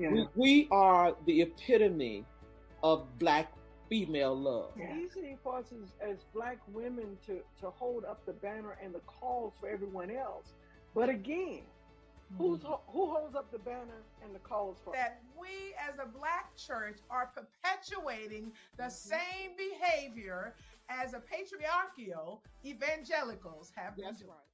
yeah. We, we are the epitome of black female love. Yeah. easy for us as, as black women to, to hold up the banner and the calls for everyone else. But again, who's hmm. who holds up the banner and the calls for that we as a black church are perpetuating the mm-hmm. same behavior as a patriarchal evangelicals have been doing. right.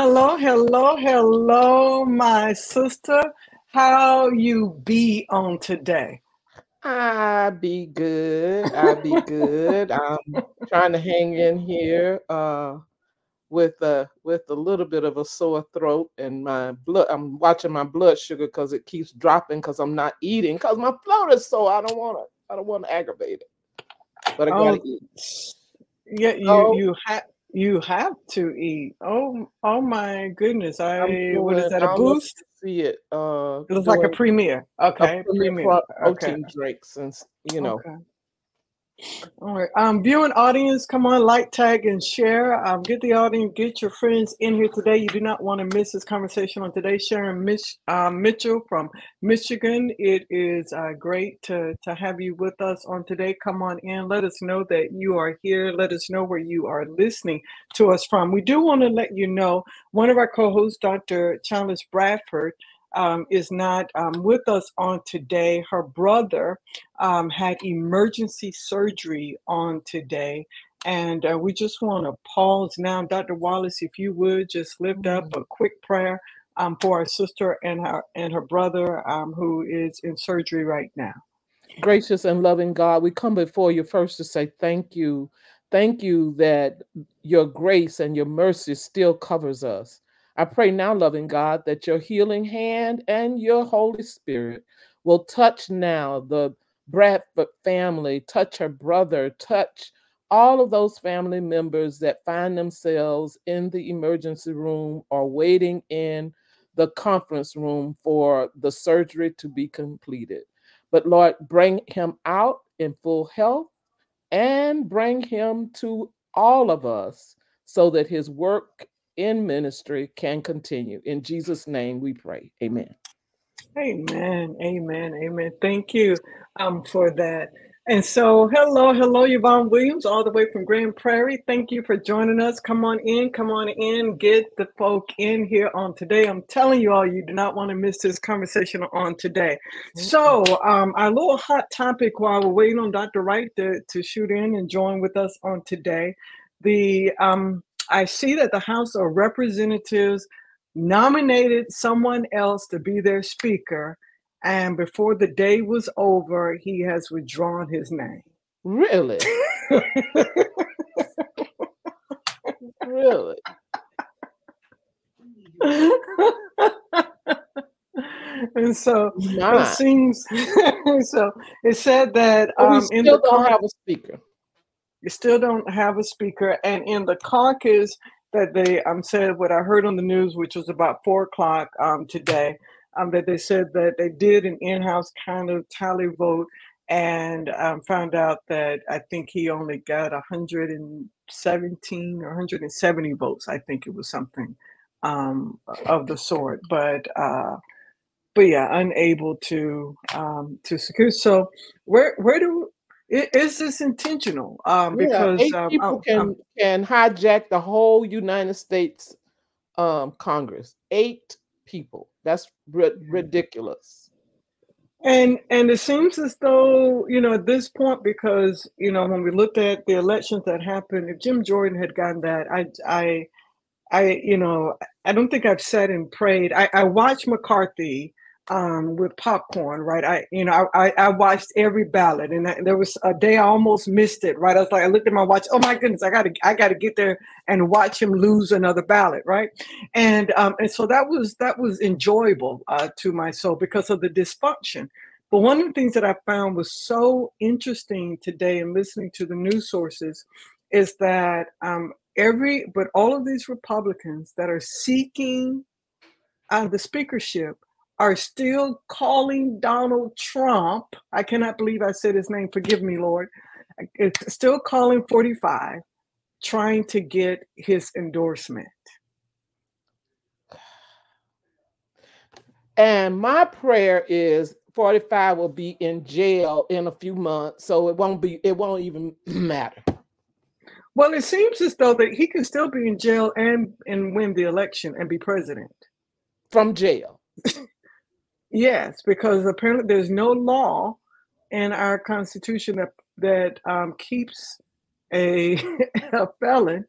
Hello, hello, hello, my sister. How you be on today? I be good. I be good. I'm trying to hang in here uh, with a with a little bit of a sore throat and my blood. I'm watching my blood sugar because it keeps dropping because I'm not eating because my throat is sore. I don't want to. I don't want to aggravate it, but I gotta Oh, eat. Yeah, you Oh, you have you have to eat. Oh, oh my goodness! I what is that? A don't know if you boost? see it. Uh, It looks like a premiere. premier. a Okay, premier premier. Okay, protein drinks and you know. okay. All right. Um, viewing audience, come on, like, tag, and share. Um, get the audience, get your friends in here today. You do not want to miss this conversation on today. Sharon Mich- um, Mitchell from Michigan. It is uh, great to, to have you with us on today. Come on in. Let us know that you are here. Let us know where you are listening to us from. We do want to let you know one of our co hosts, Dr. Chalmers Bradford, um, is not um, with us on today. Her brother um, had emergency surgery on today. And uh, we just want to pause now. Dr. Wallace, if you would just lift up a quick prayer um, for our sister and her and her brother um, who is in surgery right now. Gracious and loving God, we come before you first to say thank you. Thank you that your grace and your mercy still covers us. I pray now, loving God, that your healing hand and your Holy Spirit will touch now the Bradford family, touch her brother, touch all of those family members that find themselves in the emergency room or waiting in the conference room for the surgery to be completed. But Lord, bring him out in full health and bring him to all of us so that his work in ministry can continue. In Jesus' name we pray. Amen. Amen. Amen. Amen. Thank you um, for that. And so, hello, hello, Yvonne Williams, all the way from Grand Prairie. Thank you for joining us. Come on in, come on in, get the folk in here on today. I'm telling you all, you do not want to miss this conversation on today. So, um, our little hot topic while we're waiting on Dr. Wright to, to shoot in and join with us on today, the um, I see that the House of Representatives nominated someone else to be their speaker, and before the day was over, he has withdrawn his name. Really? Really? and so it seems so it said that we um, in the don't have a speaker. You still don't have a speaker. And in the caucus that they um said what i heard on the news which was about four o'clock um today um that they said that they did an in-house kind of tally vote and um, found out that i think he only got 117 or 170 votes i think it was something um of the sort. But uh but yeah unable to um to secure. So where where do i- is this intentional um Yeah, because eight um, people I'm- I'm- can can hijack the whole United States um, Congress. Eight people. That's ri- ridiculous. And and it seems as though you know at this point because you know when we looked at the elections that happened, if Jim Jordan had gotten that, I I I you know I don't think I've sat and prayed. I, I watched McCarthy um, with popcorn, right? I, you know, I, I watched every ballot, and I, there was a day I almost missed it, right? I was like, I looked at my watch. Oh my goodness, I gotta, I gotta get there and watch him lose another ballot, right? And um, and so that was that was enjoyable uh, to my soul because of the dysfunction. But one of the things that I found was so interesting today in listening to the news sources is that um, every, but all of these Republicans that are seeking uh, the speakership are still calling Donald Trump. I cannot believe I said his name. Forgive me, Lord. It's still calling 45, trying to get his endorsement. And my prayer is 45 will be in jail in a few months, so it won't be it won't even matter. Well, it seems as though that he can still be in jail and and win the election and be president from jail. yes, because apparently there's no law in our constitution that that um, keeps a, a felon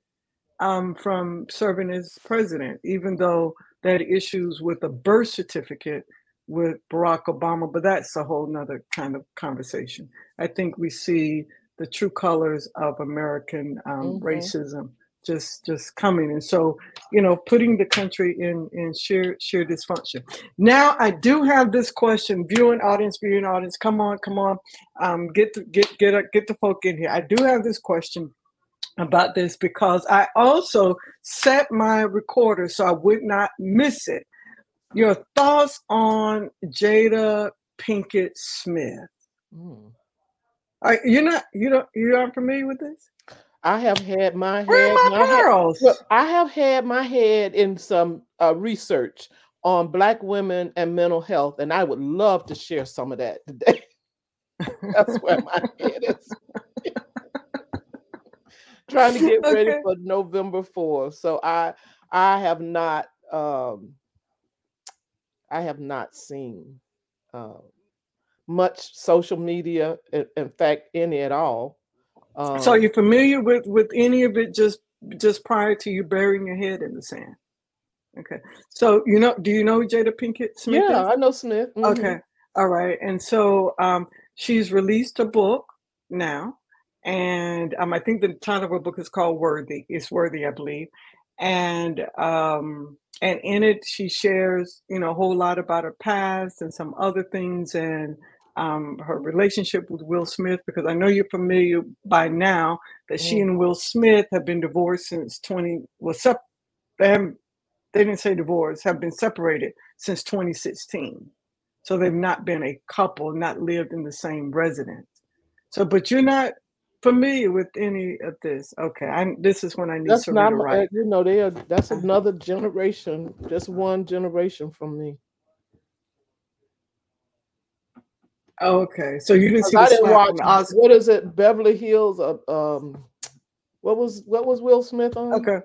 um, from serving as president, even though that issues with a birth certificate with Barack Obama, but that's a whole nother kind of conversation. I think we see the true colors of American um, mm-hmm. racism just just coming, and so you know, putting the country in in sheer sheer dysfunction. Now, I do have this question, viewing audience, viewing audience. Come on, come on, um, get the, get get get the folk in here. I do have this question about this because I also set my recorder so I would not miss it your thoughts on Jada Pinkett Smith. Mm. Are, you're not you don't you aren't familiar with this? I have had my Where head. my, my girls? Head, I have had my head in some uh, research on Black women and mental health, and I would love to share some of that today. That's where my head is. Trying to get ready okay. for November 4th. So I I have not um I have not seen uh, much social media. In, in, fact, any at all. Um, so you're familiar with with any of it just just prior to you burying your head in the sand? Okay. So you know, do you know Jada Pinkett Smith? Yeah, is? I know Smith. Mm-hmm. Okay. All right. And so um, she's released a book now, and um, I think the title of her book is called Worthy. It's Worthy, I believe. And um, and in it she shares you know a whole lot about her past and some other things and um, her relationship with Will Smith because I know you're familiar by now that she mm. and Will Smith have been divorced since 20 well sep- they haven't they didn't say divorce have been separated since 2016 so they've not been a couple not lived in the same residence so but you're not familiar with any of this. Okay, I, this is when I need that's to not, my, You know, they are. That's uh-huh. another generation, just one generation from me. Okay, so you didn't see I didn't watch. What is it? Beverly Hills. Uh, um, what was what was Will Smith on? Okay,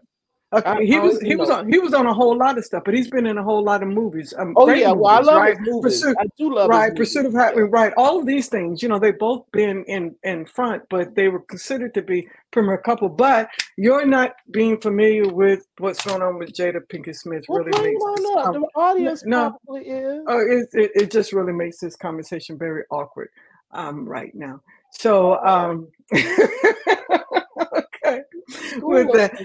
Okay, he was he know. was on he was on a whole lot of stuff, but he's been in a whole lot of movies. Um, oh yeah, movies, well I love right? his movies. Pursuit, I do love right. Pursuit of Happiness, right? All of these things, you know, they both been in in front, but they were considered to be premier couple. But you're not being familiar with what's going on with Jada Pinkett Smith. Well, really makes this, um, the audience no, probably is. Oh, it, it it just really makes this conversation very awkward um, right now. So um, okay, with that.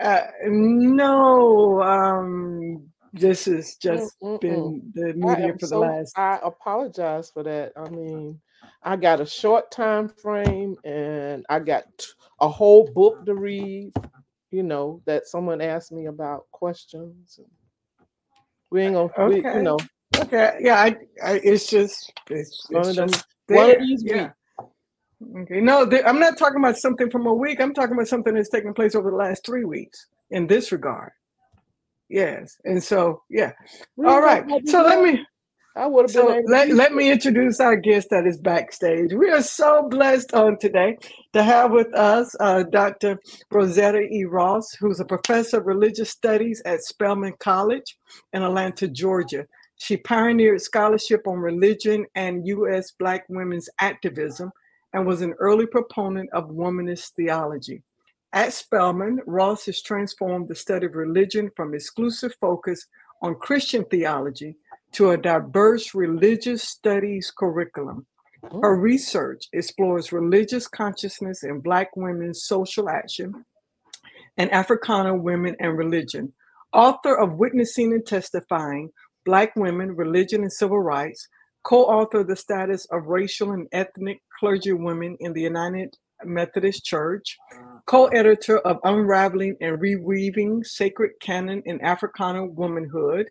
Uh, no, um, this has just Mm-mm-mm. been the media for the so, last. I apologize for that. I mean, I got a short time frame, and I got a whole book to read. You know that someone asked me about questions. We ain't gonna, okay. we, you know. Okay, yeah, I, I it's just it's, it's one, just them, one of these yeah. Okay. No, th- I'm not talking about something from a week. I'm talking about something that's taken place over the last three weeks in this regard. Yes. And so, yeah. All right. So let me. I would have so let, let me introduce our guest that is backstage. We are so blessed on today to have with us uh, Dr. Rosetta E. Ross, who's a professor of religious studies at Spelman College in Atlanta, Georgia. She pioneered scholarship on religion and U.S. Black women's activism and was an early proponent of womanist theology. At Spelman, Ross has transformed the study of religion from exclusive focus on Christian theology to a diverse religious studies curriculum. Her research explores religious consciousness in Black women's social action and Africana women and religion. Author of Witnessing and Testifying Black Women, Religion, and Civil Rights, co author of The Status of Racial and Ethnic Clergy Women in the United Methodist Church, uh-huh. co editor of Unraveling and Reweaving Sacred Canon in Africana Womanhood.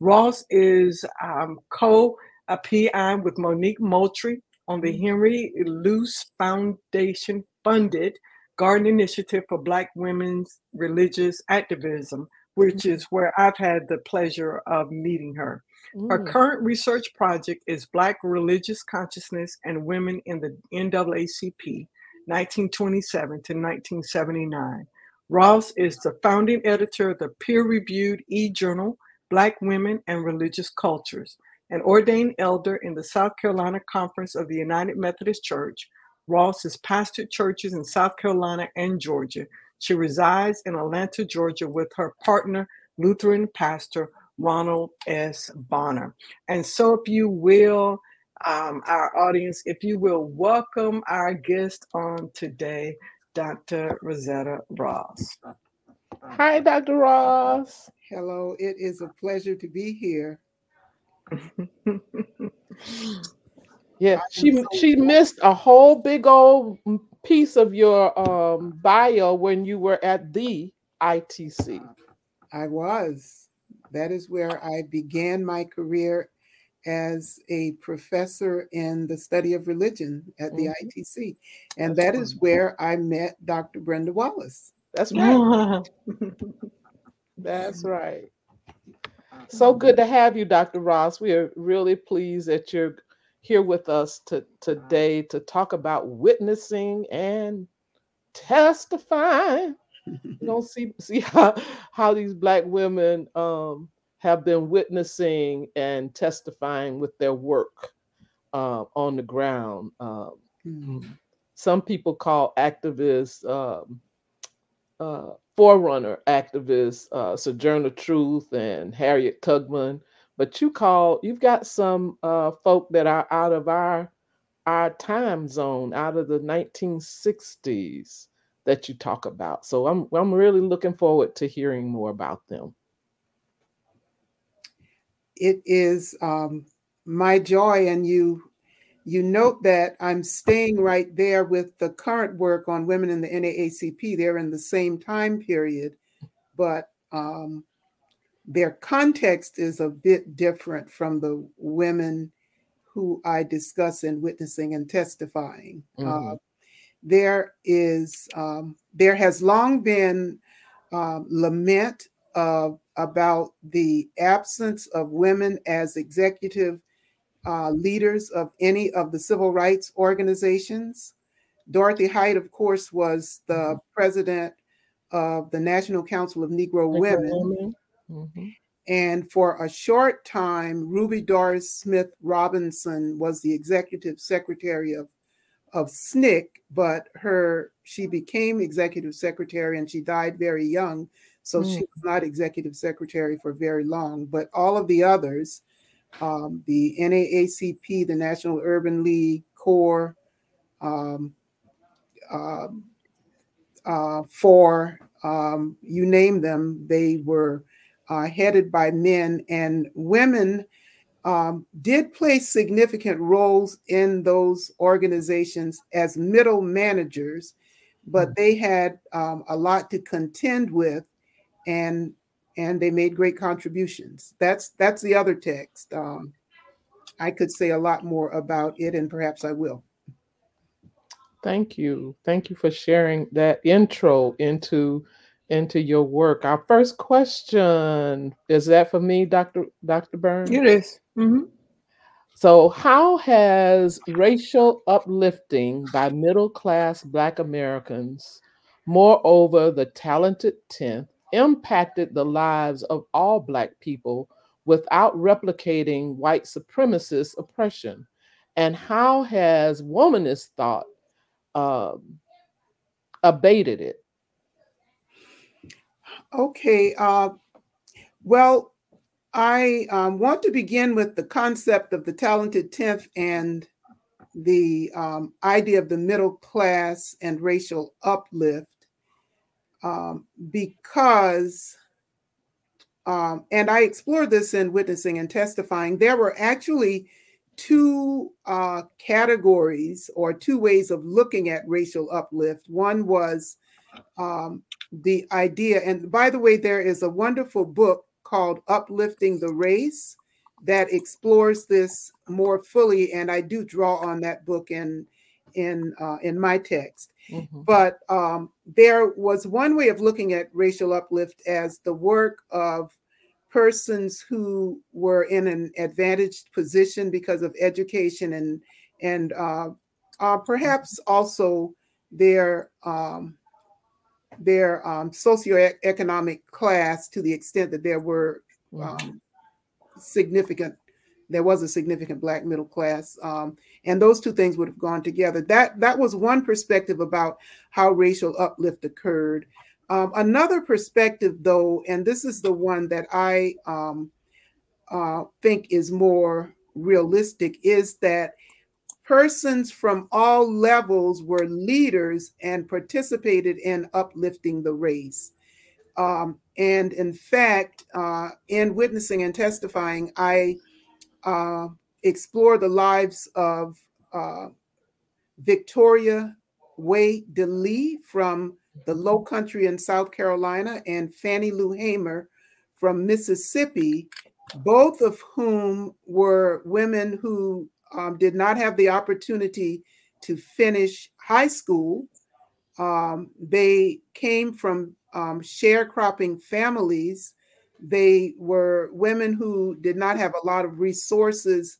Ross is um, co PI with Monique Moultrie on the mm-hmm. Henry Luce Foundation funded Garden Initiative for Black Women's Religious Activism, which mm-hmm. is where I've had the pleasure of meeting her. Her mm, current research project is Black Religious Consciousness and Women in the NAACP, 1927 to 1979. Ross is the founding editor of the peer reviewed e journal Black Women and Religious Cultures, an ordained elder in the South Carolina Conference of the United Methodist Church. Ross has pastored churches in South Carolina and Georgia. She resides in Atlanta, Georgia, with her partner, Lutheran pastor Ronald S. Bonner. And so, if you will, um, our audience, if you will welcome our guest on today, Dr. Rosetta Ross. Hi, Dr. Ross. Hello, it is a pleasure to be here. Yeah, she so she missed a whole big old piece of your um, bio when you were at the ITC. I was. That is where I began my career as a professor in the study of religion at the Mhm. ITC. And That's that is where I met Dr. Brenda Wallace. That's right. That's right. So good to have you, Dr. Ross. We are really pleased that you're here with us to, today to talk about witnessing and testifying. We're gonna see see how, how these black women um, have been witnessing and testifying with their work uh, on the ground. Um, Mhm. some people call activists um, uh, forerunner activists uh, sojourner truth and harriet tubman but you call you've got some uh, folk that are out of our our time zone out of the 1960s that you talk about so i'm i'm really looking forward to hearing more about them It is um, my joy, and you you note that I'm staying right there with the current work on women in the NAACP. They're in the same time period, but um, their context is a bit different from the women who I discuss in witnessing and testifying. Mhm. Uh, there is um, there has long been um, lament uh, about the absence of women as executive uh, leaders of any of the civil rights organizations. Dorothy Height, of course, was the president of the National Council of Negro Negro Women. women. Mhm. And for a short time, Ruby Doris Smith Robinson was the executive secretary of, of SNCC, but her she became executive secretary and she died very young. So she Mm. was not executive secretary for very long. But all of the others, um, the NAACP, the National Urban League, CORE, um, um, uh, for um, you name them, they were uh, headed by men, and women um, did play significant roles in those organizations as middle managers, but they had um, a lot to contend with, and and they made great contributions. That's that's the other text. Um, I could say a lot more about it, and perhaps I will. Thank you. Thank you for sharing that intro into into your work. Our first question is that for me, Dr. Dr. Burns? It is. Mhm. So, how has racial uplifting by middle class Black Americans, moreover the talented 10th, impacted the lives of all Black people without replicating white supremacist oppression? And how has womanist thought um, abated it? Okay. Uh, well, I um, want to begin with the concept of the talented 10th and the um, idea of the middle class and racial uplift um, because, um, and I explored this in witnessing and testifying, there were actually two uh, categories or two ways of looking at racial uplift. One was um, the idea, and by the way, there is a wonderful book called Uplifting the Race that explores this more fully, and I do draw on that book in in uh, in my text. Mm-hmm. But um, there was one way of looking at racial uplift as the work of persons who were in an advantaged position because of education and and uh, uh, perhaps also their um, their um, socioeconomic class to the extent that there were um, significant there was a significant black middle class um, and those two things would have gone together. That that was one perspective about how racial uplift occurred. Um, another perspective, though, and this is the one that I um, uh, think is more realistic, is that persons from all levels were leaders and participated in uplifting the race. Um, and in fact, uh, in witnessing and testifying, I uh, explore the lives of uh, Victoria Way DeLee from the Low Country in South Carolina, and Fannie Lou Hamer from Mississippi, both of whom were women who um, did not have the opportunity to finish high school. Um, they came from um, sharecropping families. They were women who did not have a lot of resources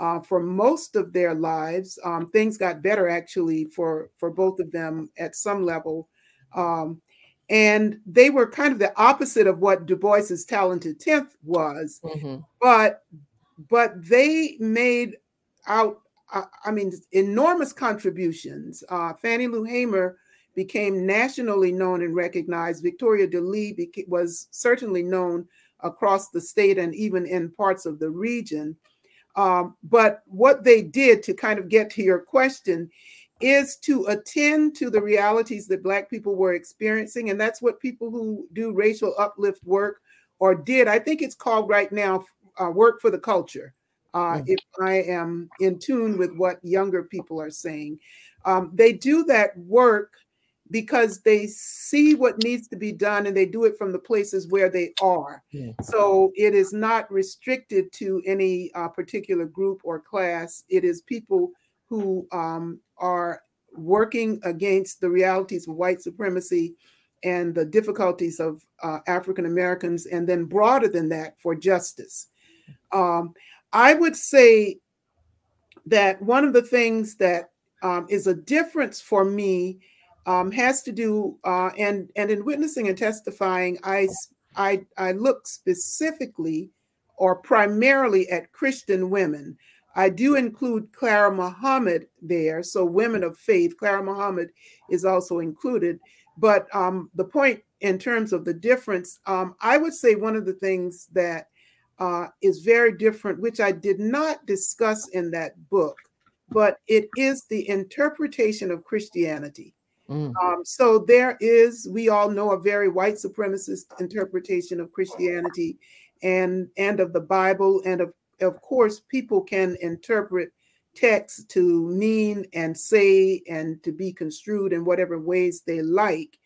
uh, for most of their lives. Um, things got better actually for for both of them at some level um, and they were kind of the opposite of what Du Bois's talented 10th was. Mm-hmm. But but they made out, uh, I mean, enormous contributions. Uh, Fannie Lou Hamer became nationally known and recognized. Victoria DeLee beca- was certainly known across the state and even in parts of the region. Um, but what they did to kind of get to your question is to attend to the realities that Black people were experiencing. And that's what people who do racial uplift work or did. I think it's called right now uh, Work for the Culture. Uh, mm-hmm. If I am in tune with what younger people are saying, um, they do that work because they see what needs to be done and they do it from the places where they are. Yeah. So it is not restricted to any uh, particular group or class. It is people who um, are working against the realities of white supremacy and the difficulties of uh, African Americans, and then broader than that, for justice. Um, I would say that one of the things that um, is a difference for me um, has to do, uh, and and in witnessing and testifying, I I, I look specifically or primarily at Christian women I do include Clara Muhammad there, so women of faith. Clara Muhammad is also included. But um, the point in terms of the difference, um, I would say one of the things that uh, is very different, which I did not discuss in that book, but it is the interpretation of Christianity. Mm. Um, so there is, we all know, a very white supremacist interpretation of Christianity and and of the Bible and of of course, people can interpret text to mean and say and to be construed in whatever ways they like.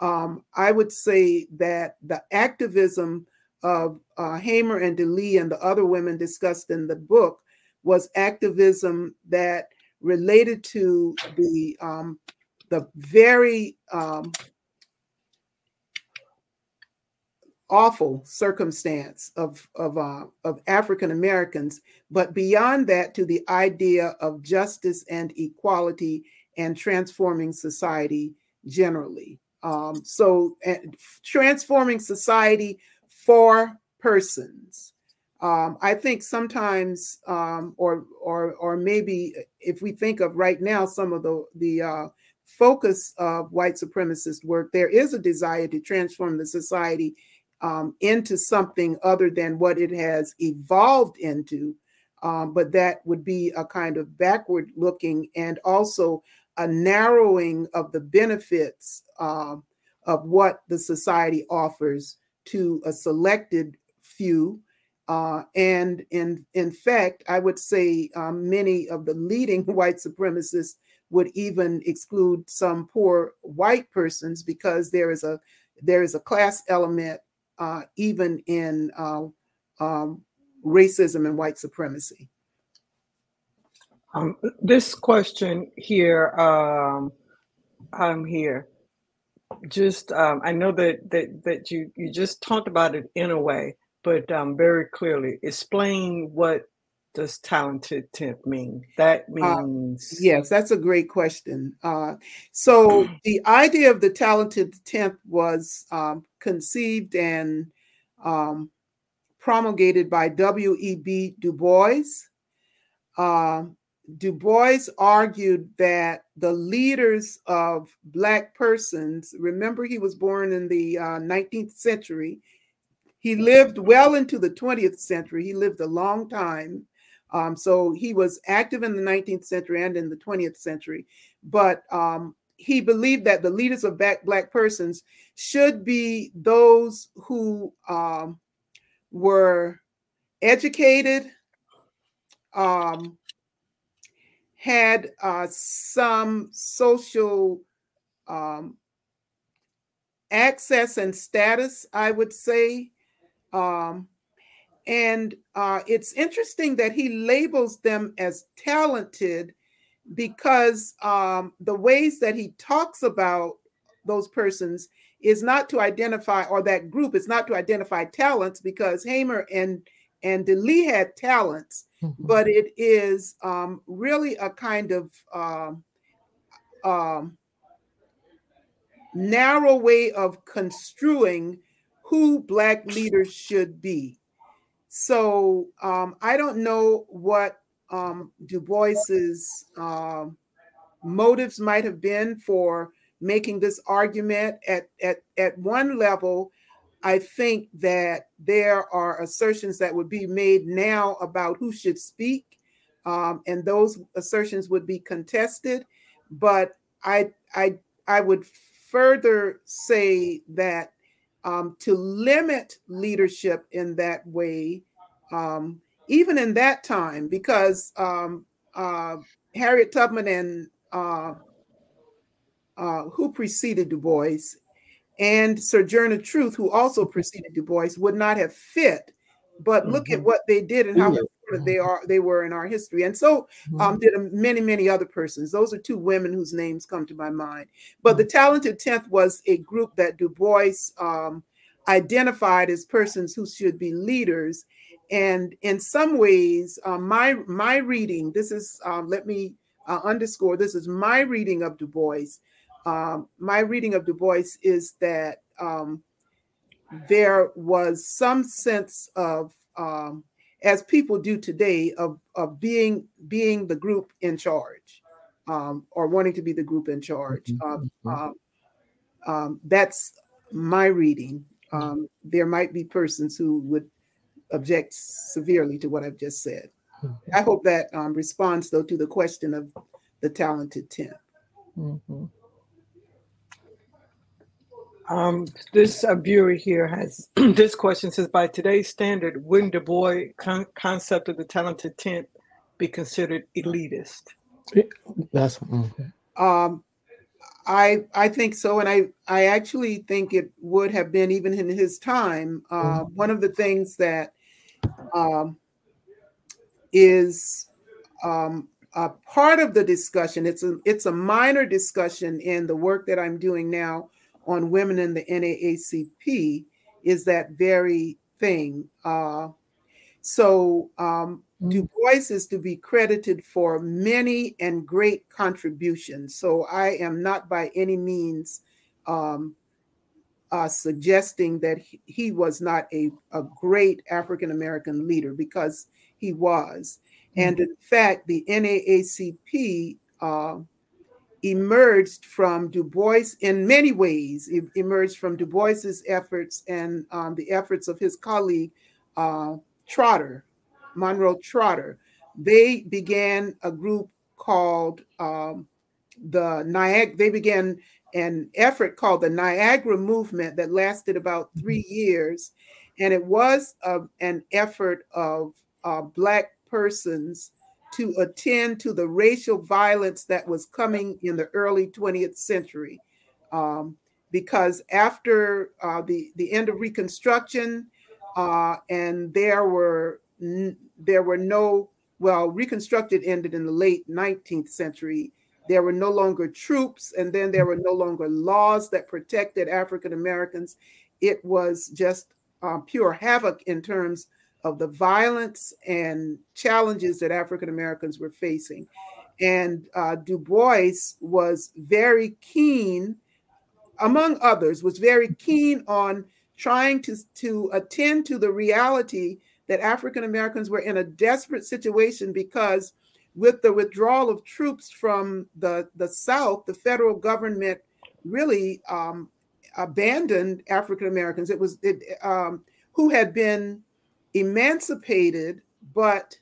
Um, I would say that the activism of uh, Hamer and DeLee and the other women discussed in the book was activism that related to the um, the very um, awful circumstance of of uh, of African Americans, but beyond that, to the idea of justice and equality and transforming society generally. Um, so, uh, transforming society for persons. Um, I think sometimes, um, or or or maybe if we think of right now, some of the the uh, focus of white supremacist work, there is a desire to transform the society um, into something other than what it has evolved into. Um, but that would be a kind of backward looking and also a narrowing of the benefits uh, of what the society offers to a selected few. Uh, and in, in fact, I would say um, many of the leading white supremacists would even exclude some poor white persons because there is a there is a class element uh, even in uh, um, racism and white supremacy. Um, this question here, um, I'm here. Just, um, I know that that that you you just talked about it in a way, but um, very clearly explain what does talented tenth mean? That uh, means uh, yes, that's a great question. Uh, so the idea of the talented tenth was um, conceived and um, promulgated by W. E. B. Du Bois. Uh, du Bois argued that the leaders of Black persons, remember, he was born in the uh, 19th century. He lived well into the 20th century. He lived a long time. Um, so he was active in the 19th century and in the 20th century. But um, he believed that the leaders of black, black persons should be those who um, were educated, um, had uh, some social um, access and status, I would say. Um, and uh, it's interesting that he labels them as talented because um, the ways that he talks about those persons is not to identify, or that group is not to identify talents because Hamer and and DeLee had talents, mm-hmm. but it is um, really a kind of um, um, narrow way of construing who Black leaders should be. So um, I don't know what um, Du Bois's uh, motives might have been for making this argument. At, at, at one level, I think that there are assertions that would be made now about who should speak, um, and those assertions would be contested. But I, I, I would further say that um, to limit leadership in that way um, even in that time, because um, uh, Harriet Tubman and uh, uh, who preceded Du Bois and Sojourner Truth, who also preceded Du Bois, would not have fit. But mm-hmm. look at mm-hmm. what they did and how mm-hmm. they are they were in our history, and so um, mm-hmm. did many many other persons. Those are two women whose names come to my mind. But the mm-hmm. Talented Tenth was a group that Du Bois um, identified as persons who should be leaders and in some ways, uh, my my reading, this is um, let me uh, underscore, this is my reading of Du Bois. Um, my reading of Du Bois is that um, there was some sense of, um, as people do today, of of being being the group in charge, um, or wanting to be the group in charge. Mm-hmm. Um, mm-hmm. that's my reading. there might be persons who would object severely to what I've just said. I hope that um, responds, though, to the question of the talented 10. Mm-hmm. Um, this uh, viewer here has this question says by today's standard, wouldn't Du Bois con- concept of the talented tenth be considered elitist? That's mm-hmm. um, I I think so, and I I actually think it would have been even in his time. Uh, mm-hmm. One of the things that um, is um, a part of the discussion. It's a it's a minor discussion in the work that I'm doing now on women in the NAACP. Is that very thing? Uh, so um, mm-hmm. Du Bois is to be credited for many and great contributions. So I am not by any means um, uh, suggesting that he, he, was not a, a great African American leader because he was. Mm-hmm. And in fact, the NAACP uh, emerged from Du Bois in many ways, e- emerged from Du Bois's efforts and um, the efforts of his colleague uh, Trotter, Monroe Trotter. They began a group called um, the Niagara. They began an effort called the Niagara Movement that lasted about three years, and it was uh, an effort of uh, Black persons to attend to the racial violence that was coming in the early 20th century. Um, because after uh, the, the end of Reconstruction, uh, and there were n- there were no well Reconstructed ended in the late 19th century. There were no longer troops, and then there were no longer laws that protected African Americans. It was just uh, pure havoc in terms of the violence and challenges that African Americans were facing. And uh, Du Bois was very keen, among others, was very keen on trying to, to attend to the reality that African Americans were in a desperate situation because with the withdrawal of troops from the, the South, the federal government really um, abandoned African Americans. It was it, um, who had been emancipated, but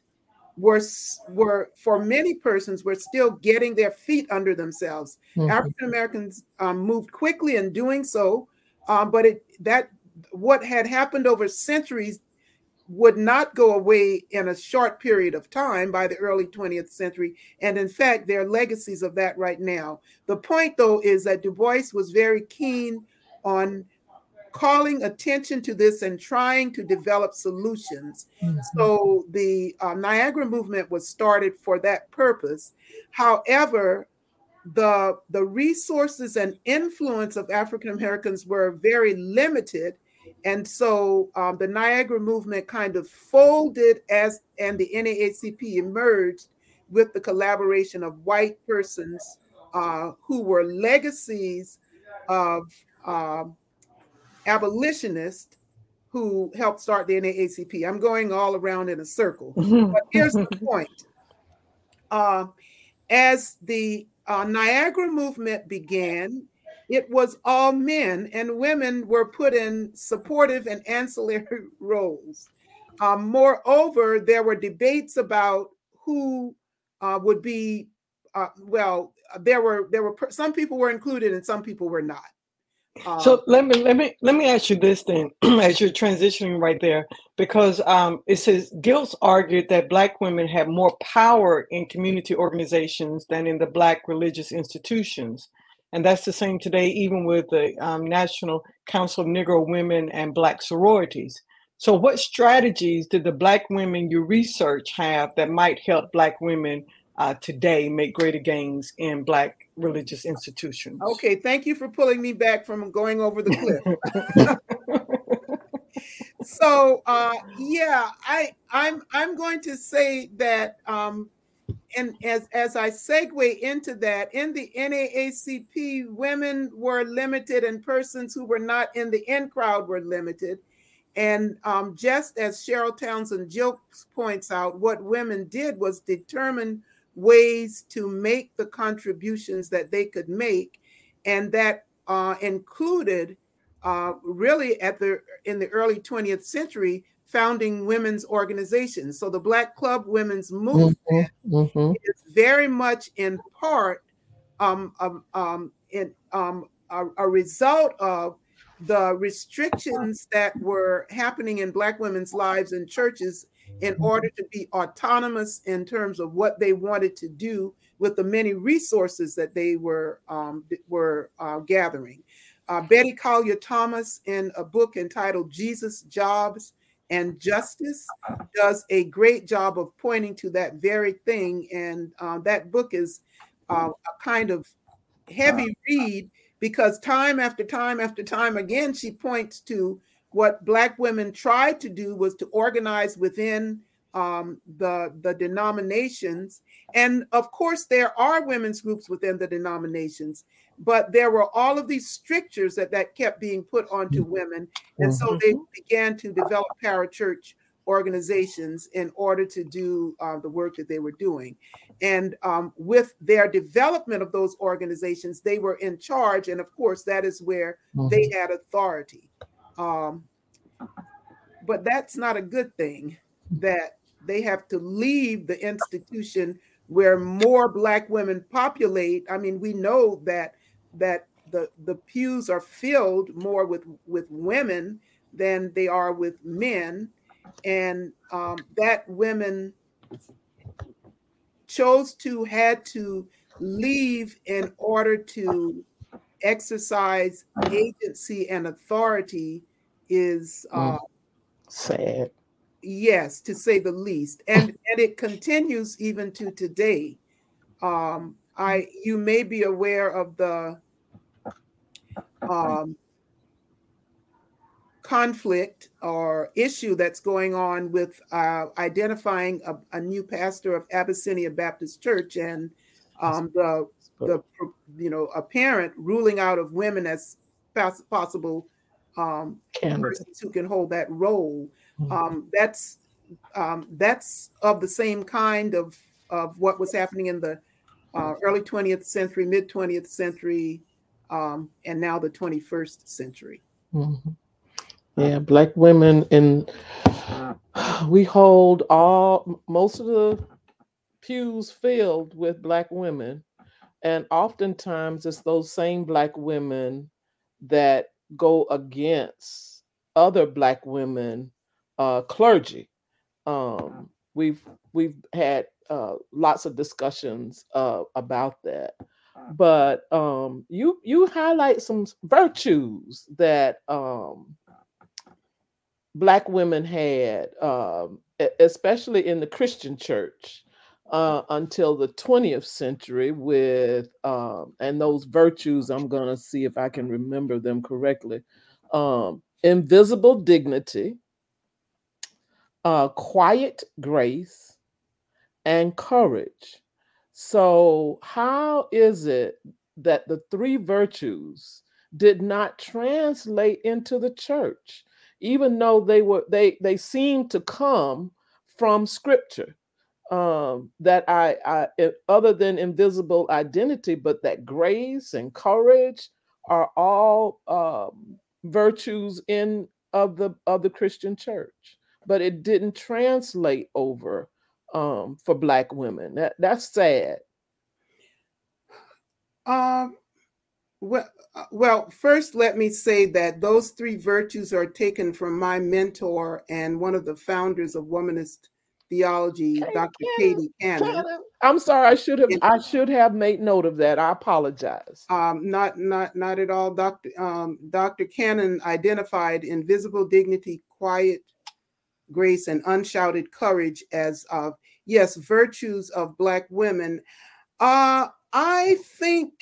were were for many persons were still getting their feet under themselves. Mm-hmm. African Americans um, moved quickly in doing so, um, but it that what had happened over centuries would not go away in a short period of time by the early 20th century. And in fact, there are legacies of that right now. The point, though, is that Du Bois was very keen on calling attention to this and trying to develop solutions. Mm-hmm. So the uh, Niagara movement was started for that purpose. However, the the resources and influence of African Americans were very limited, and so um, the Niagara movement kind of folded as and the NAACP emerged with the collaboration of white persons uh, who were legacies of uh, abolitionist who helped start the NAACP. I'm going all around in a circle. but here's the point. Uh, as the uh, Niagara movement began, it was all men, and women were put in supportive and ancillary roles. Um, moreover, there were debates about who uh, would be. Uh, well, there were there were some people were included and some people were not. Um, so let me let me let me ask you this then, as you're transitioning right there, because um, it says Gilkes argued that Black women have more power in community organizations than in the Black religious institutions, and that's the same today, even with the um, National Council of Negro Women and Black sororities. So, what strategies did the Black women you research have that might help Black women uh, today make greater gains in Black religious institutions. Okay, thank you for pulling me back from going over the cliff. so uh, yeah, I I'm I'm going to say that um, and as as I segue into that, in the NAACP, women were limited, and persons who were not in the in crowd were limited. And um, just as Cheryl Townsend Gilkes points out, what women did was determine ways to make the contributions that they could make, and that uh, included uh, really at the in the early 20th century founding women's organizations. So the Black Club Women's Movement mm-hmm, mm-hmm. is very much in part um, um, um, in, um, a, a result of the restrictions that were happening in Black women's lives in churches in order to be autonomous in terms of what they wanted to do with the many resources that they were um, were uh, gathering. Uh, Bettye Collier Thomas, in a book entitled Jesus, Jobs, and Justice, does a great job of pointing to that very thing. And uh, that book is uh, a kind of heavy read because time after time after time again, she points to what Black women tried to do was to organize within um, the, the denominations. And of course, there are women's groups within the denominations, but there were all of these strictures that, that kept being put onto mm-hmm. women. And so they mm-hmm. began to develop parachurch organizations in order to do uh, the work that they were doing. And um, with their development of those organizations, they were in charge. And of course, that is where mm-hmm. they had authority. Um, but that's not a good thing that they have to leave the institution where more black women populate. I mean, we know that that the the pews are filled more with with women than they are with men, and um, that women chose to had to leave in order to exercise agency and authority is uh, sad. Yes to say the least. And and it continues even to today. Um i you may be aware of the um conflict or issue that's going on with uh, identifying a, a, new pastor of Abyssinian Baptist Church and um, the the you know apparent ruling out of women as possible um, persons who can hold that role. Mm-hmm. Um, that's um, that's of the same kind of of what was happening in the uh, early 20th century, mid 20th century, um, and now the 21st century. Mm-hmm. Yeah, black women in we hold all most of the pews filled with black women, and oftentimes it's those same black women that go against other black women uh, clergy. Um, we've we've had uh, lots of discussions uh, about that. But um, you you highlight some virtues that um, black women had, um, especially in the Christian church, uh, until the 20th century, with um, and those virtues. I'm gonna see if I can remember them correctly. Um, invisible dignity, uh, quiet grace, and courage. So, how is it that the three virtues did not translate into the church? even though they were they they seem to come from scripture um that i i other than invisible identity but that grace and courage are all um virtues in of the of the christian church. But it didn't translate over um for black women. That that's sad. Um well, uh, well, first, let me say that those three virtues are taken from my mentor and one of the founders of womanist theology, hey, Dr. Katie Cannon. I'm sorry, I should have I should have made note of that. I apologize. Um, not not not at all. Dr. Um, Dr. Cannon identified invisible dignity, quiet grace, and unshouted courage as uh, yes, virtues of black women. Uh, I think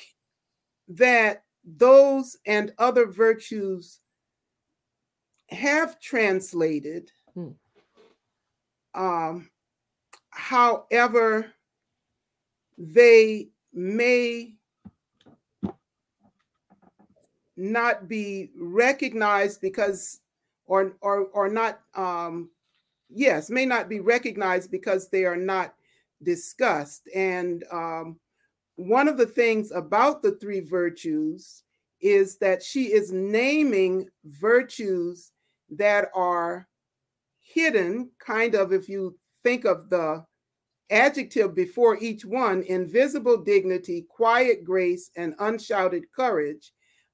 that those and other virtues have translated. Hmm. Um, however, they may not be recognized because or or or not um yes may not be recognized because they are not discussed. And um one of the things about the three virtues is that she is naming virtues that are hidden, kind of, if you think of the adjective before each one invisible dignity, quiet grace, and unshouted courage.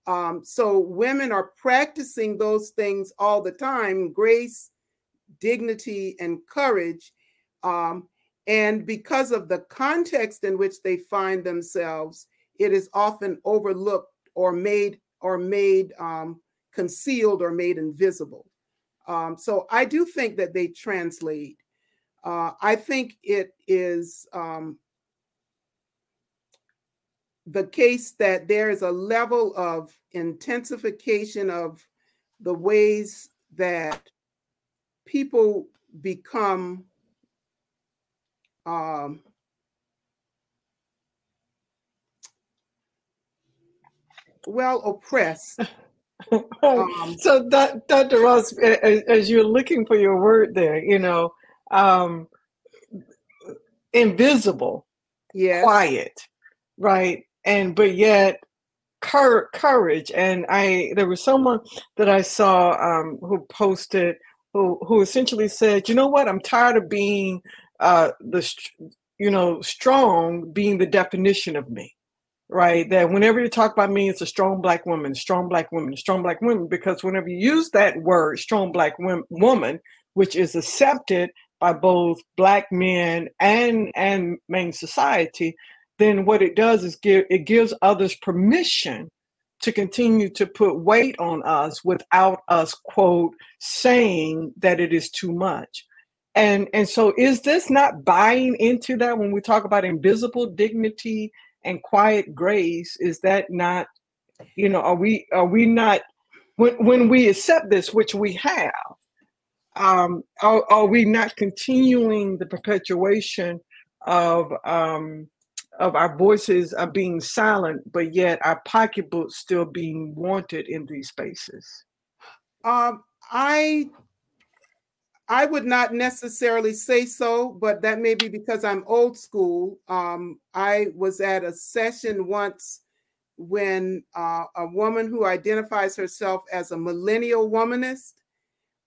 Um, so women are practicing those things all the time grace, dignity, and courage. Um, and because of the context in which they find themselves, it is often overlooked or made or made um, concealed or made invisible. Um, so I do think that they translate. Uh, I think it is um, the case that there is a level of intensification of the ways that people become um, well oppressed um, so, Dr. Ross, as, as, you're looking for your word there, you know, um, invisible, yes. quiet, right? And but yet cur- courage. And I there was someone that I saw um, who posted who who essentially said, you know what, I'm tired of being uh, the you know strong being the definition of me right? That whenever you talk about me, it's a strong black woman, strong black woman, strong black woman, because whenever you use that word, strong black woman, which is accepted by both black men and and main society, then what it does is give it gives others permission to continue to put weight on us without us quote saying that it is too much and and so is this not buying into that when we talk about invisible dignity and quiet grace is that not you know are we are we not when when we accept this which we have um are, are we not continuing the perpetuation of um of our voices are being silent, but yet our pocketbooks still being wanted in these spaces? Um, I I would not necessarily say so, but that may be because I'm old school. Um, I was at a session once when uh, a woman who identifies herself as a millennial womanist,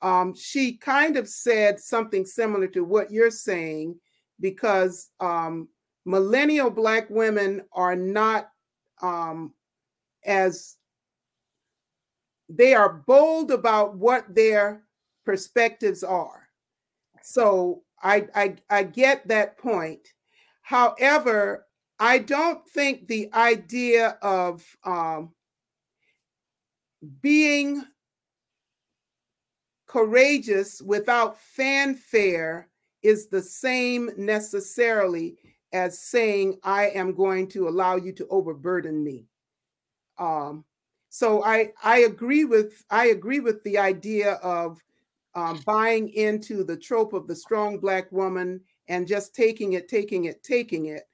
um, she kind of said something similar to what you're saying, because um, millennial black women are not um, as they are bold about what their perspectives are. So I, I, I get that point. However, I don't think the idea of um, being courageous without fanfare is the same necessarily as saying, I am going to allow you to overburden me. Um, so I I agree with I agree with the idea of um, buying into the trope of the strong black woman and just taking it, taking it, taking it.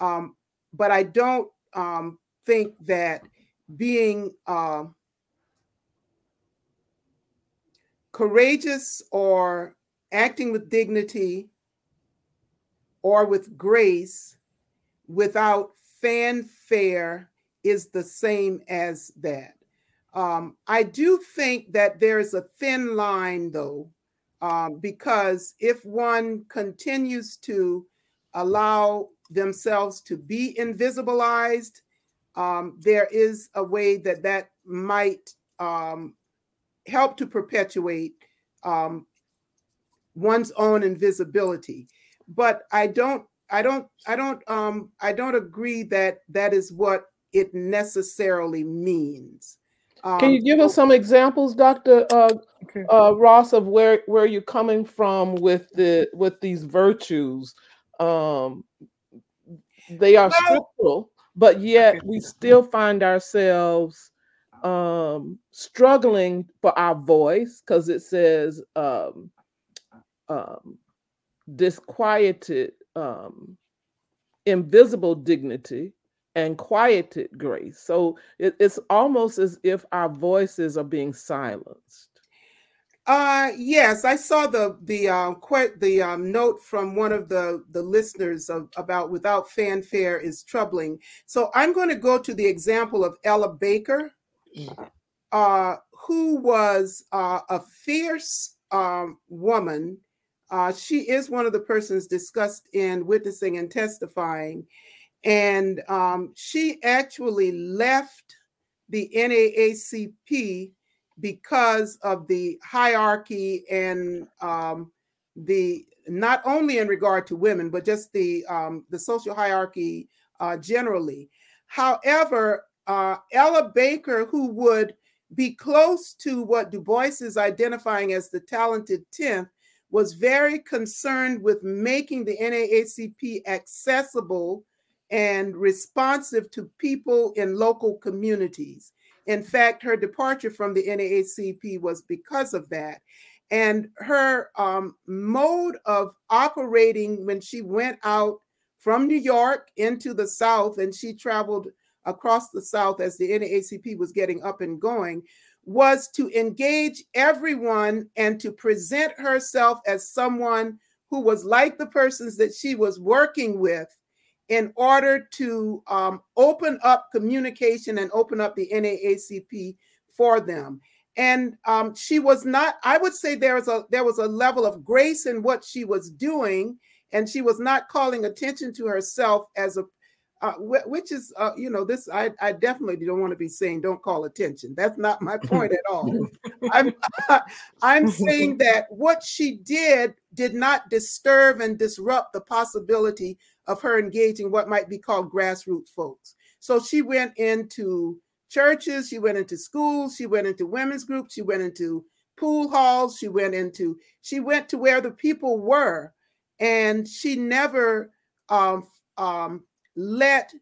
Um, but I don't um, think that being uh, courageous or acting with dignity or with grace without fanfare is the same as that. Um, I do think that there's a thin line, though, um, because if one continues to allow themselves to be invisibilized, um, there is a way that that might um, help to perpetuate um, one's own invisibility but I don't I don't I don't um I don't agree that that is what it necessarily means. Um, Can you give us some examples, Doctor uh, okay. uh, Ross, of where where you're coming from with the with these virtues? Um, they are well, scriptural, but yet we still find ourselves um, struggling for our voice because it says um, um, disquieted um, invisible dignity and quieted grace. So it, it's almost as if our voices are being silenced. Uh yes, I saw the the um quite the um, note from one of the the listeners of, about without fanfare is troubling. So I'm going to go to the example of Ella Baker, uh, who was uh, a fierce um, woman uh, she is one of the persons discussed in witnessing and testifying. And um, she actually left the NAACP because of the hierarchy and um, the not only in regard to women, but just the um, the social hierarchy uh, generally. However, uh, Ella Baker, who would be close to what Du Bois is identifying as the talented 10th, was very concerned with making the NAACP accessible and responsive to people in local communities. In fact, her departure from the NAACP was because of that. And her um, mode of operating when she went out from New York into the South, and she traveled across the South as the NAACP was getting up and going was to engage everyone and to present herself as someone who was like the persons that she was working with in order to um, open up communication and open up the NAACP for them. And um, she was not. I would say there was a there was a level of grace in what she was doing, and she was not calling attention to herself as a uh, which is, uh, you know, this I, I definitely don't want to be saying don't call attention. That's not my point at all. I'm I'm saying that what she did did not disturb and disrupt the possibility of her engaging what might be called grassroots folks. So she went into churches, she went into schools, she went into women's groups, she went into pool halls, she went into she went to where the people were, and she never um, um, let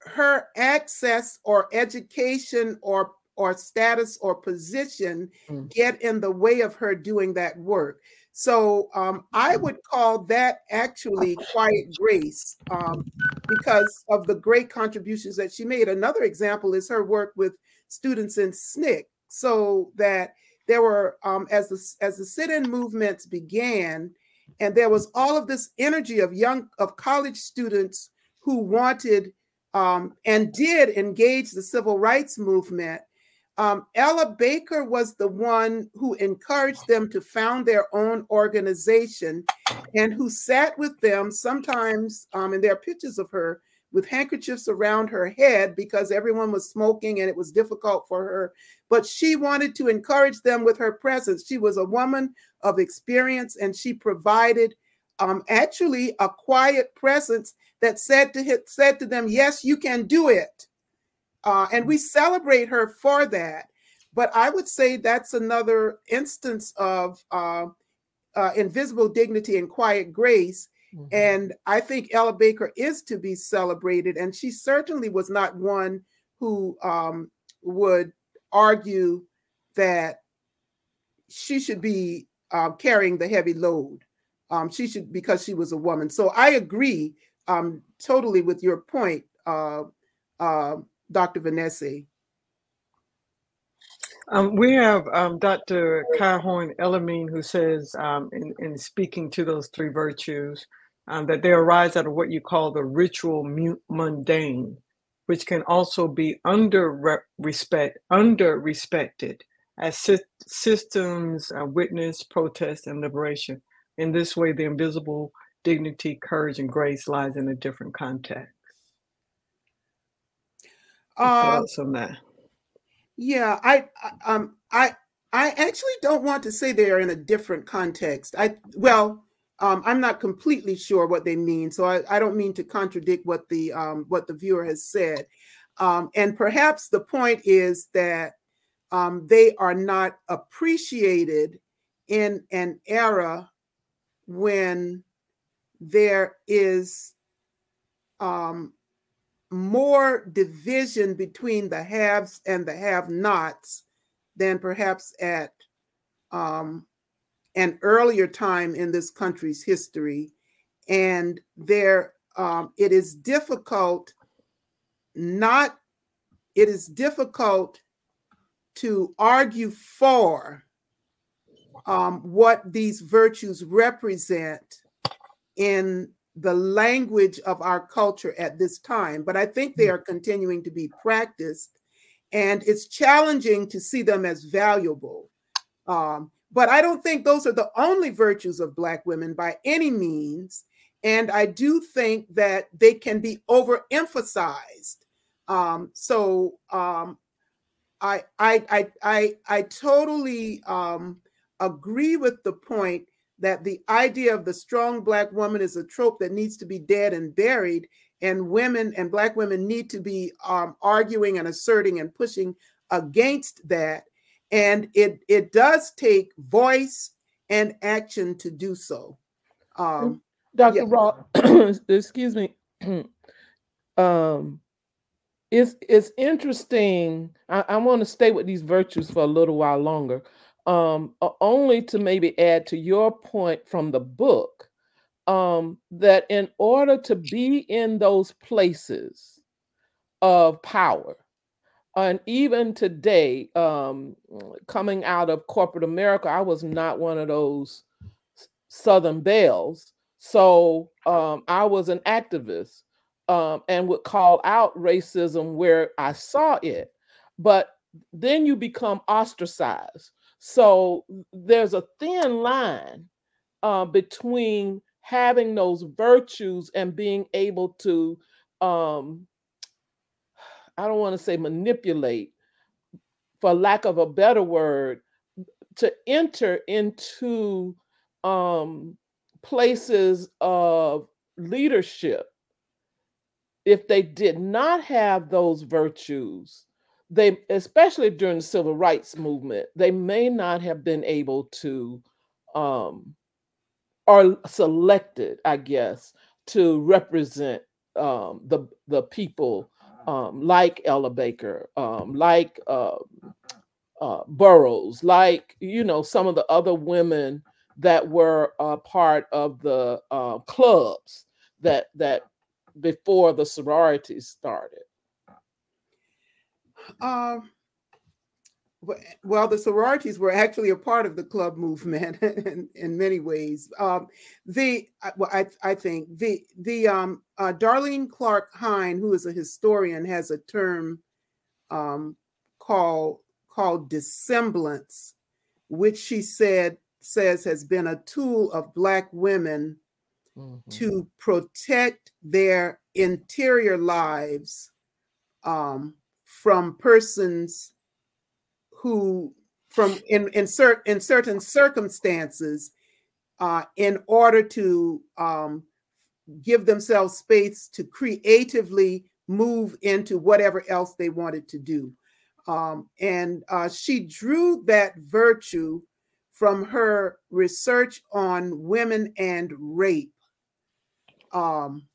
her access or education or or status or position mm. get in the way of her doing that work. So um, I would call that actually quiet grace um, because of the great contributions that she made. Another example is her work with students in SNCC, so that there were um, as the as the sit-in movements began, and there was all of this energy of young of college students who wanted um, and did engage the civil rights movement. Um, Ella Baker was the one who encouraged them to found their own organization and who sat with them sometimes, um, and there are pictures of her with handkerchiefs around her head because everyone was smoking and it was difficult for her. But she wanted to encourage them with her presence. She was a woman of experience and she provided um, actually a quiet presence that said to said to them, "Yes, you can do it," uh, and we celebrate her for that. But I would say that's another instance of uh, uh, invisible dignity and quiet grace. Mm-hmm. And I think Ella Baker is to be celebrated, and she certainly was not one who um, would argue that she should be uh, carrying the heavy load. Um, she should because she was a woman. So I agree um, totally with your point, uh, uh, Dr. Vanessa. Um, we have um, Dr. Kai Elamine who says, um, in, in, speaking to those three virtues, um, that they arise out of what you call the ritual mundane, which can also be under respect, under respected as sy- systems, uh, witness, protest, and liberation. In this way, the invisible dignity, courage, and grace lies in a different context. Um, on that. Yeah, I um I I actually don't want to say they are in a different context. I well, um, I'm not completely sure what they mean, so I, I don't mean to contradict what the um, what the viewer has said. Um, and perhaps the point is that um, they are not appreciated in an era when there is um, more division between the haves and the have nots than perhaps at um, an earlier time in this country's history. And there, um, it is difficult not, it is difficult to argue for um, what these virtues represent in the language of our culture at this time, but I think they mm. are continuing to be practiced, and it's challenging to see them as valuable. Um, but I don't think those are the only virtues of Black women by any means. And I do think that they can be overemphasized. Um, so um, I, I, I, I, I totally um, agree with the point that the idea of the strong black woman is a trope that needs to be dead and buried and women and black women need to be um, arguing and asserting and pushing against that. And it it does take voice and action to do so. Um, dr yeah. Raw, excuse me. Um it's it's interesting. I, I want to stay with these virtues for a little while longer um, only to maybe add to your point from the book um, that in order to be in those places, of power. And even today, um, coming out of corporate America, I was not one of those Southern belles. So um, I was an activist um, and would call out racism where I saw it. But then you become ostracized. So there's a thin line uh, between having those virtues and being able to um, I don't want to say manipulate, for lack of a better word, to enter into um, places of leadership. If they did not have those virtues, they, especially during the civil rights movement, they may not have been able to, um, or selected, I guess, to represent um, the the people um, like Ella Baker, um, like uh, uh, Burroughs, like you know some of the other women that were uh, part of the uh, clubs that that before the sororities started. Um, well, the sororities were actually a part of the club movement in, in many ways. Um, the well, I, I think the the um, uh, Darlene Clark Hine, who is a historian, has a term um, called called dissemblance, which she said says has been a tool of Black women mm-hmm. to protect their interior lives um, from persons who from in in, cer- in certain circumstances uh, in order to um, give themselves space to creatively move into whatever else they wanted to do. Um, and uh, she drew that virtue from her research on women and rape. Um,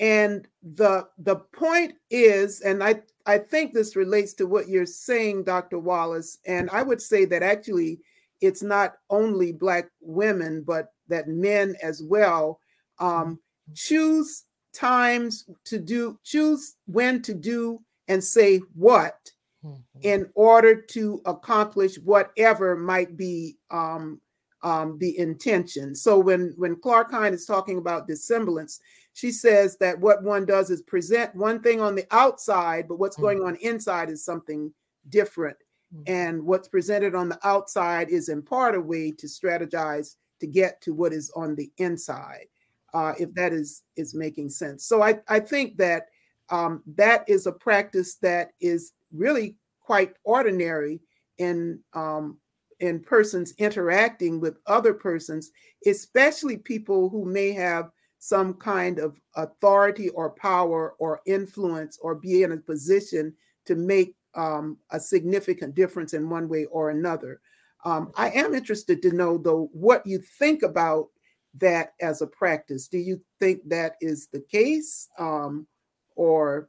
and the the point is and i I think this relates to what you're saying, Dr. Wallace. And I would say that actually it's not only Black women, but that men as well um, choose times to do, choose when to do and say what mm-hmm. in order to accomplish whatever might be um, um, the intention. So when when Clark Hine is talking about dissemblance, she says that what one does is present one thing on the outside, but what's going mm-hmm. on inside is something different. Mm-hmm. And what's presented on the outside is in part a way to strategize to get to what is on the inside, uh, if that is is making sense. So I, I think that um, that is a practice that is really quite ordinary in um, in persons interacting with other persons, especially people who may have some kind of authority or power or influence or be in a position to make um, a significant difference in one way or another. Um, I am interested to know, though, what you think about that as a practice. Do you think that is the case, um, or?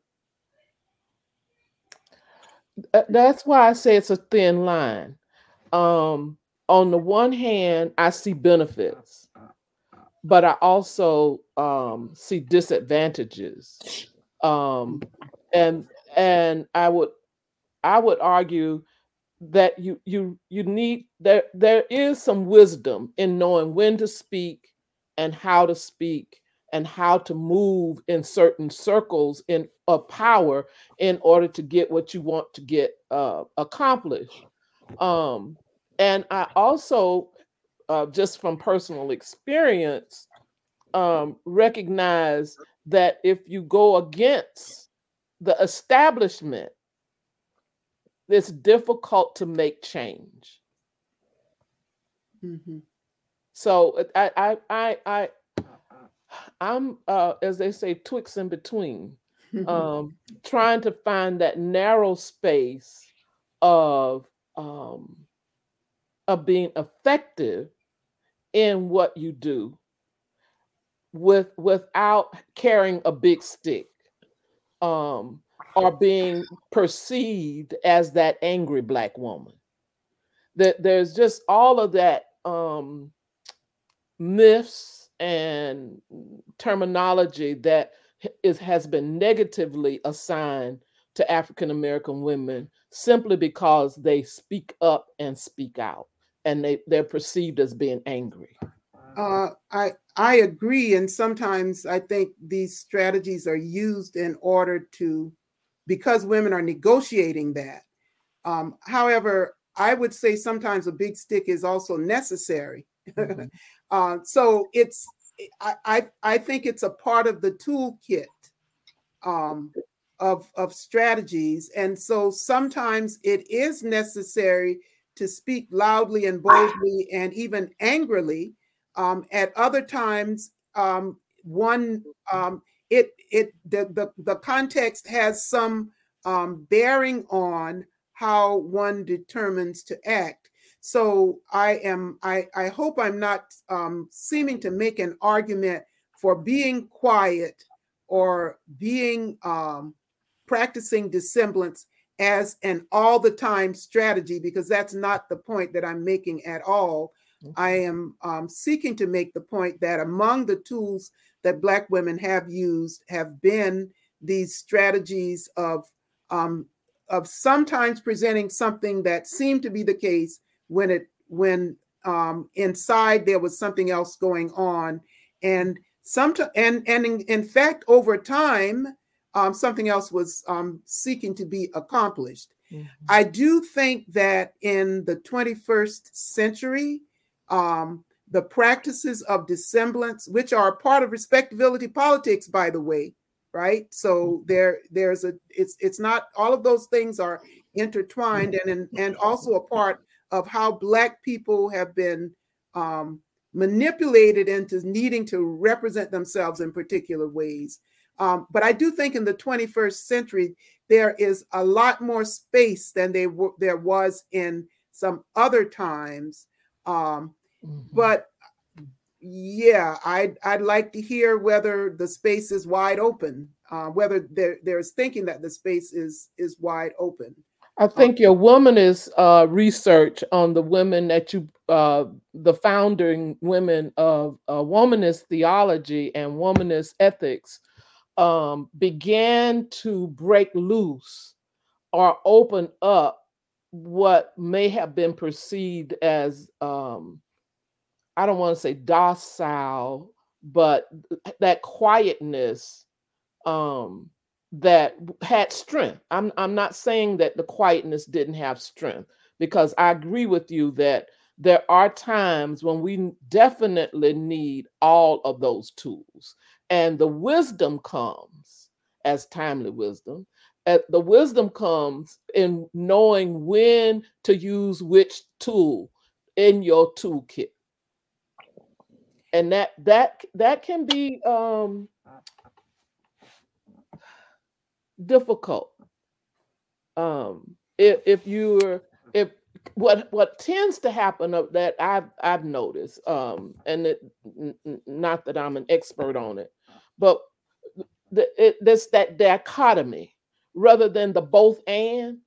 That's why I say it's a thin line. Um, on the one hand, I see benefits but I also um, see disadvantages, um, and and I would I would argue that you you you need there there is some wisdom in knowing when to speak and how to speak and how to move in certain circles in of power in order to get what you want to get uh, accomplished. Um, and I also uh, just from personal experience, um, recognize that if you go against the establishment, it's difficult to make change. Mm-hmm. So I, I, I, I, I'm, uh, as they say, twixt in between, um, trying to find that narrow space of um, of being effective in what you do with without carrying a big stick um or being perceived as that angry black woman. That there's just all of that um myths and terminology that is has been negatively assigned to African American women simply because they speak up and speak out and they, they're perceived as being angry. Uh, I I agree, and sometimes I think these strategies are used in order to, because women are negotiating that. Um, however, I would say sometimes a big stick is also necessary. Mm-hmm. uh, so it's I, I I think it's a part of the toolkit um, of of strategies, and so sometimes it is necessary to speak loudly and boldly and even angrily. Um, at other times, um, one um, it it the, the the context has some um, bearing on how one determines to act. So I am I I hope I'm not um, seeming to make an argument for being quiet or being practicing dissemblance as an all the time strategy because that's not the point that I'm making at all. I am um, seeking to make the point that among the tools that Black women have used have been these strategies of um, of sometimes presenting something that seemed to be the case when it when um, inside there was something else going on, and some and and in, in fact over time um, something else was um, seeking to be accomplished. I do think that in the 21st century, um, the practices of dissemblance, which are part of respectability politics, by the way, right? So mm-hmm. there, there's a, it's, it's not all of those things are intertwined, and and also a part of how Black people have been um, manipulated into needing to represent themselves in particular ways. Um, but I do think in the 21st century, there is a lot more space than they w- there was in some other times. Um, mm-hmm. But yeah, I'd, I'd like to hear whether the space is wide open, uh, whether there, there's thinking that the space is is wide open. I think your womanist uh, research on the women that you, uh, the founding women of uh, womanist theology and womanist ethics, um, began to break loose or open up what may have been perceived as um, I don't want to say docile, but that quietness um, that had strength. I'm I'm not saying that the quietness didn't have strength because I agree with you that there are times when we definitely need all of those tools. And the wisdom comes as timely wisdom. Uh, the wisdom comes in knowing when to use which tool in your toolkit. And that that that can be um, difficult. Um, if if you're if what what tends to happen of that I've I've noticed, um, and it, n- not that I'm an expert on it, but the, it, there's that dichotomy rather than the both and.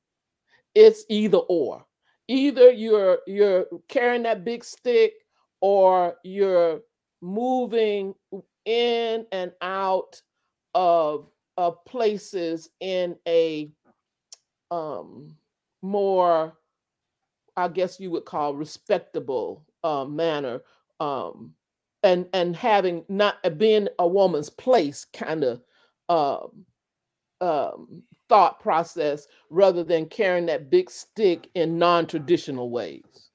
It's either or. Either you're you're carrying that big stick, or you're moving in and out of of places in a um more I guess you would call respectable uh, manner, um, and and having not uh, being a woman's place kind of um, um, thought process rather than carrying that big stick in non-traditional ways.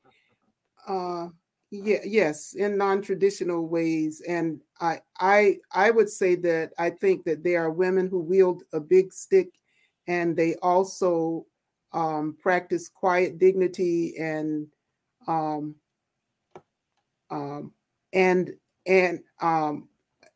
Uh, yeah, yes, in non-traditional ways, and I I I would say that I think that there are women who wield a big stick, and they also um, practice quiet dignity and um, um, and and um,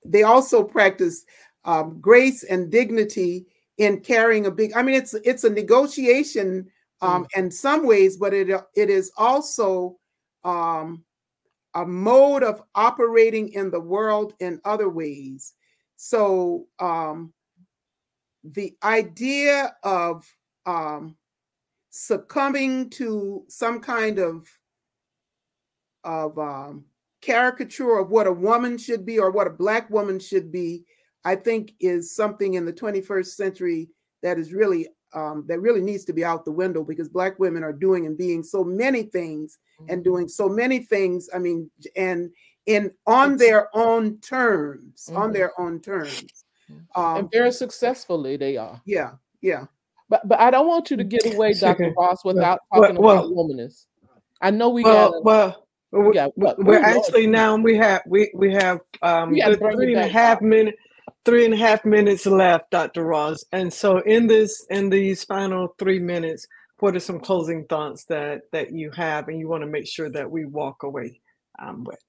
they also practice um, grace and dignity in carrying a big. I mean, it's it's a negotiation um, mm. in some ways, but it it is also um, a mode of operating in the world in other ways. So um, the idea of um, succumbing to some kind of of um, caricature of what a woman should be or what a black woman should be I think is something in the 21st century that is really um, that really needs to be out the window because black women are doing and being so many things and Mm-hmm. doing so many things. I mean, and in on their own terms, on Mhm. their own terms. and Um, very successfully they are. yeah, yeah. But but I don't want you to get away, Dr. Ross, without well, talking well- about womanist. I know we well, got well, we- got what? we're Ooh, Lord. actually now we have we we have um We gotta good bring it three and a back, half Doc. minute three and a half minutes left, Dr. Ross. And so in this in these final three minutes, what are some closing thoughts that that you have and you want to make sure that we walk away um, with?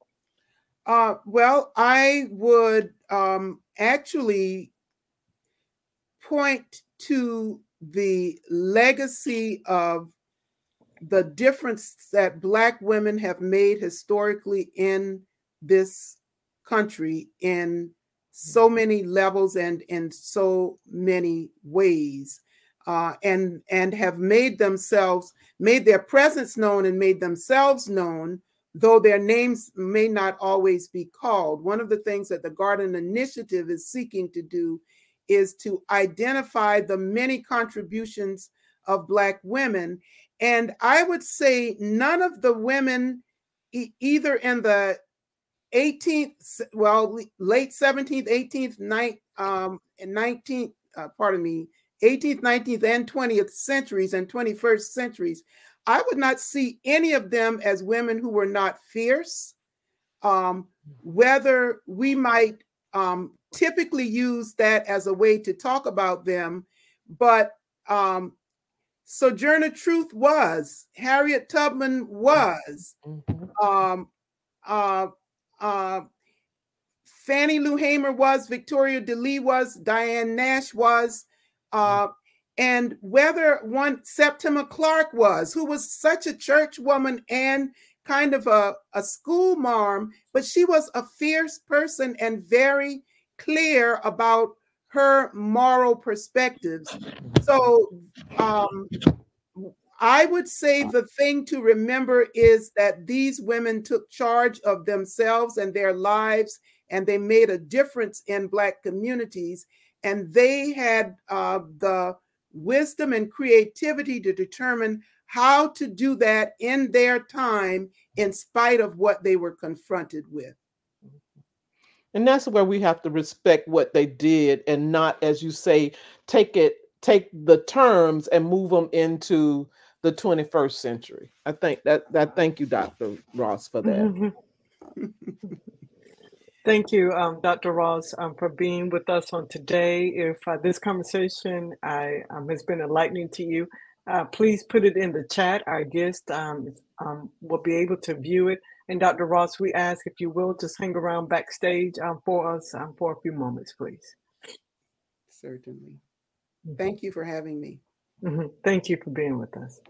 Uh, well, I would um, actually point to the legacy of the difference that Black women have made historically in this country in so many levels and in so many ways. Uh, and and have made themselves made their presence known and made themselves known though their names may not always be called. One of the things that the Garden Initiative is seeking to do is to identify the many contributions of Black women. And I would say none of the women, e- either in the 18th, well, late 17th, 18th, night, um, and 19th, uh, pardon me, 18th, 19th, and 20th centuries and 21st centuries, I would not see any of them as women who were not fierce. Um, whether we might um, typically use that as a way to talk about them, but um, Sojourner Truth was, Harriet Tubman was, Mhm. um, uh, uh, Fannie Lou Hamer was, Victoria DeLee was, Diane Nash was, uh, and whether one Septima Clark was, who was such a church woman and kind of a, a school marm, but she was a fierce person and very clear about her moral perspectives. So um, I would say the thing to remember is that these women took charge of themselves and their lives, and they made a difference in Black communities. And they had uh, the wisdom and creativity to determine how to do that in their time, in spite of what they were confronted with. And that's where we have to respect what they did and not, as you say, take it, take the terms and move them into the 21st century. I think that that thank you, Dr. Ross, for that. Mhm. Thank you, um, Dr. Ross, um, for being with us on today. If uh, this conversation I, um, has been enlightening to you, uh, please put it in the chat. Our guest um, um, will be able to view it. And Dr. Ross, we ask if you will just hang around backstage um, for us um, for a few moments, please. Certainly. Thank you for having me. Mhm. Thank you for being with us.